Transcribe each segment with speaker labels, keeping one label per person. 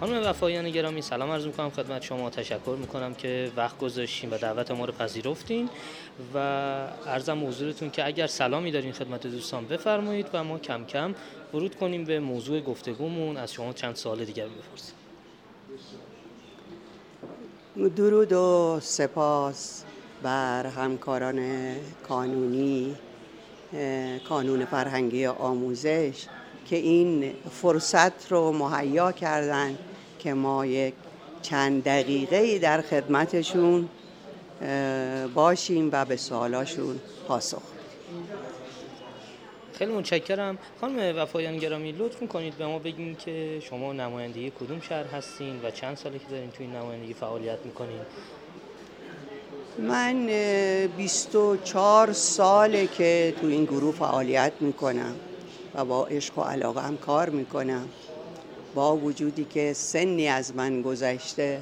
Speaker 1: خانم وفایان گرامی سلام عرض می‌کنم خدمت شما. تشکر می‌کنم که وقت گذاشتین و دعوت ما رو پذیرفتین و ارزم حضورتون که اگر سلامی دارین خدمت دوستان بفرمایید و ما کم کم ورود کنیم به موضوع گفتگومون. از شما چند سال دیگر بپرسیم
Speaker 2: درود و سپاس بر همکاران کانونی کانون فرهنگی آموزش که این فرصت رو مهیا کردن که ما یک چند دقیقه در خدمتشون باشیم و به سوالاشون پاسخ
Speaker 1: خیلی متشکرم. خانم وفایان گرامی لطف کنید به ما بگین که شما نماینده کدوم شهر هستین و چند ساله که دارین تو این نمایندگی فعالیت می‌کنین؟
Speaker 2: من 24 ساله که تو این گروه فعالیت می‌کنم. و با عشق و علاقه هم کار می‌کنم. با وجودی که سنی از من گذشته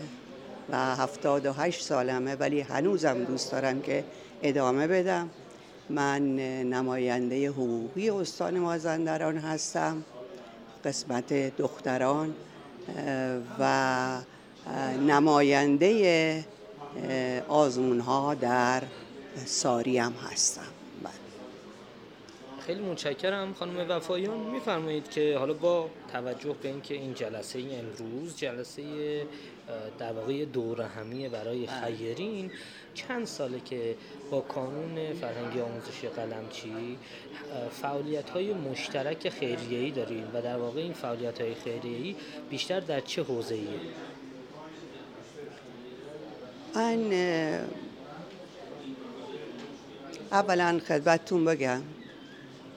Speaker 2: و هفتاد و هشت سالمه ولی هنوزم دوست دارم که ادامه بدم. من نماینده حقوقی استان مازندران هستم قسمت دختران و نماینده آزمون ها در ساری هم هستم.
Speaker 1: خیلی متشکرم خانم وفایان. میفرمایید که حالا با توجه به اینکه این جلسه امروز جلسه در واقع دور همیه برای خیرین چند ساله که با کانون فرهنگی آموزش قلمچی فعالیت های مشترک خیریه‌ای داریم و در واقع این فعالیت های خیریه‌ای بیشتر در چه حوزه ایه؟
Speaker 2: من اولا خدمتتون بگم.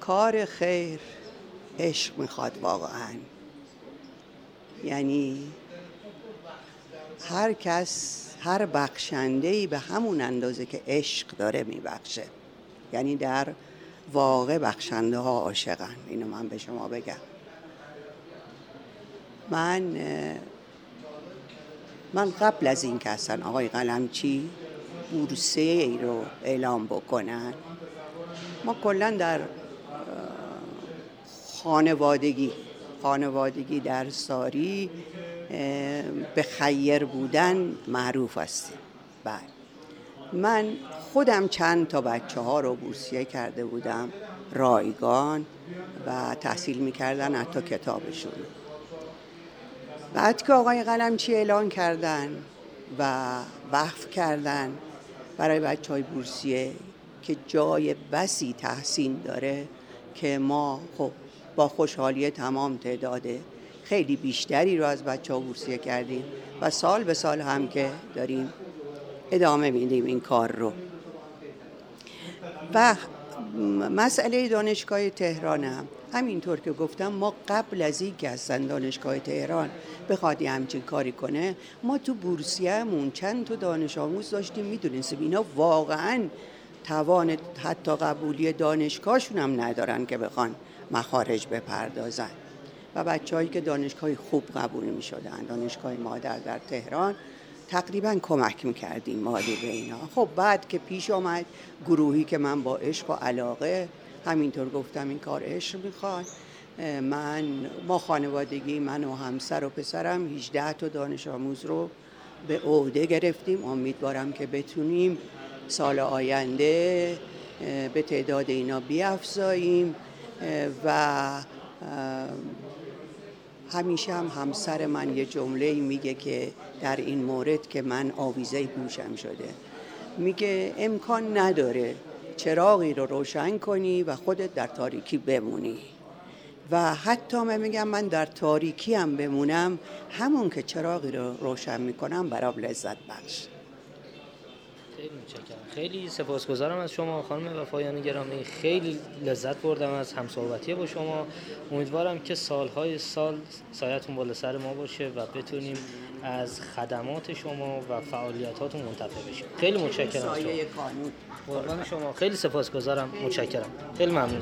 Speaker 2: کار خیر عشق می‌خواد واقعا. یعنی هر کس هر بخشنده ای به همون اندازه که عشق داره میبخشه. یعنی در واقع بخشنده ها عاشقن. اینو من به شما بگم. من من قبل از این که اصلا آقای قلمچی بورسه ای رو اعلام بکنن ما کلا در خانوادگی خانوادگی در ساری به خیر بودن معروف هستیم بله. من خودم چند تا بچه ها رو بورسیه کرده بودم رایگان و تحصیل می‌کردن حتی کتابشون. بعد که آقای قلمچی اعلان کردن و وقف کردن برای بچه های بورسیه که جای بسی تحسین داره که ما خب با خوشحالی تمام تعداده. خیلی بیشتری رو از بچه ها بورسیه کردیم و سال به سال هم که داریم ادامه میدیم این کار رو. و مسئله دانشگاه تهران هم همینطور که گفتم ما قبل از این که هستن دانشگاه تهران بخواد همچین کاری کنه ما تو بورسیهمون چند تا دانش آموز داشتیم می‌دونستیم اینا واقعا توان حتی قبولی دانشگاهشون هم ندارن که بخوان. مخارج بپردازن و بچههایی که دانشگاه خوب قبول می شدن دانشگاه مادر در تهران تقریبا کمک می‌کردیم مالی به اینا. خب بعد که پیش آمد گروهی که من با عشق و علاقه همینطور گفتم این کار عشق می‌خواد. من ما خانوادگی من و همسر و پسرم 18 تا دانش آموز رو به عهده گرفتیم. امیدوارم که بتونیم سال آینده به تعداد اینا بیافزاییم. و همیشه هم همسر من یه جمله میگه که در این مورد که من آویزه گوشم شده. میگه امکان نداره چراغی رو روشن کنی و خودت در تاریکی بمونی. و حتی من میگم من در تاریکی هم بمونم همون که چراغی رو روشن می‌کنم برام لذت بخش.
Speaker 1: خیلی متشکرم. خیلی سپاسگزارم از شما خانم وفایان گرامی. خیلی لذت بردم از همصحبتی با شما. امیدوارم که سالهای سال سایتون بالا سر ما باشه و بتونیم از خدمات شما و فعالیتاتون منتفع بشیم. خیلی متشکرم از شما. شما. خیلی سپاسگزارم. متشکرم. خیلی ممنونم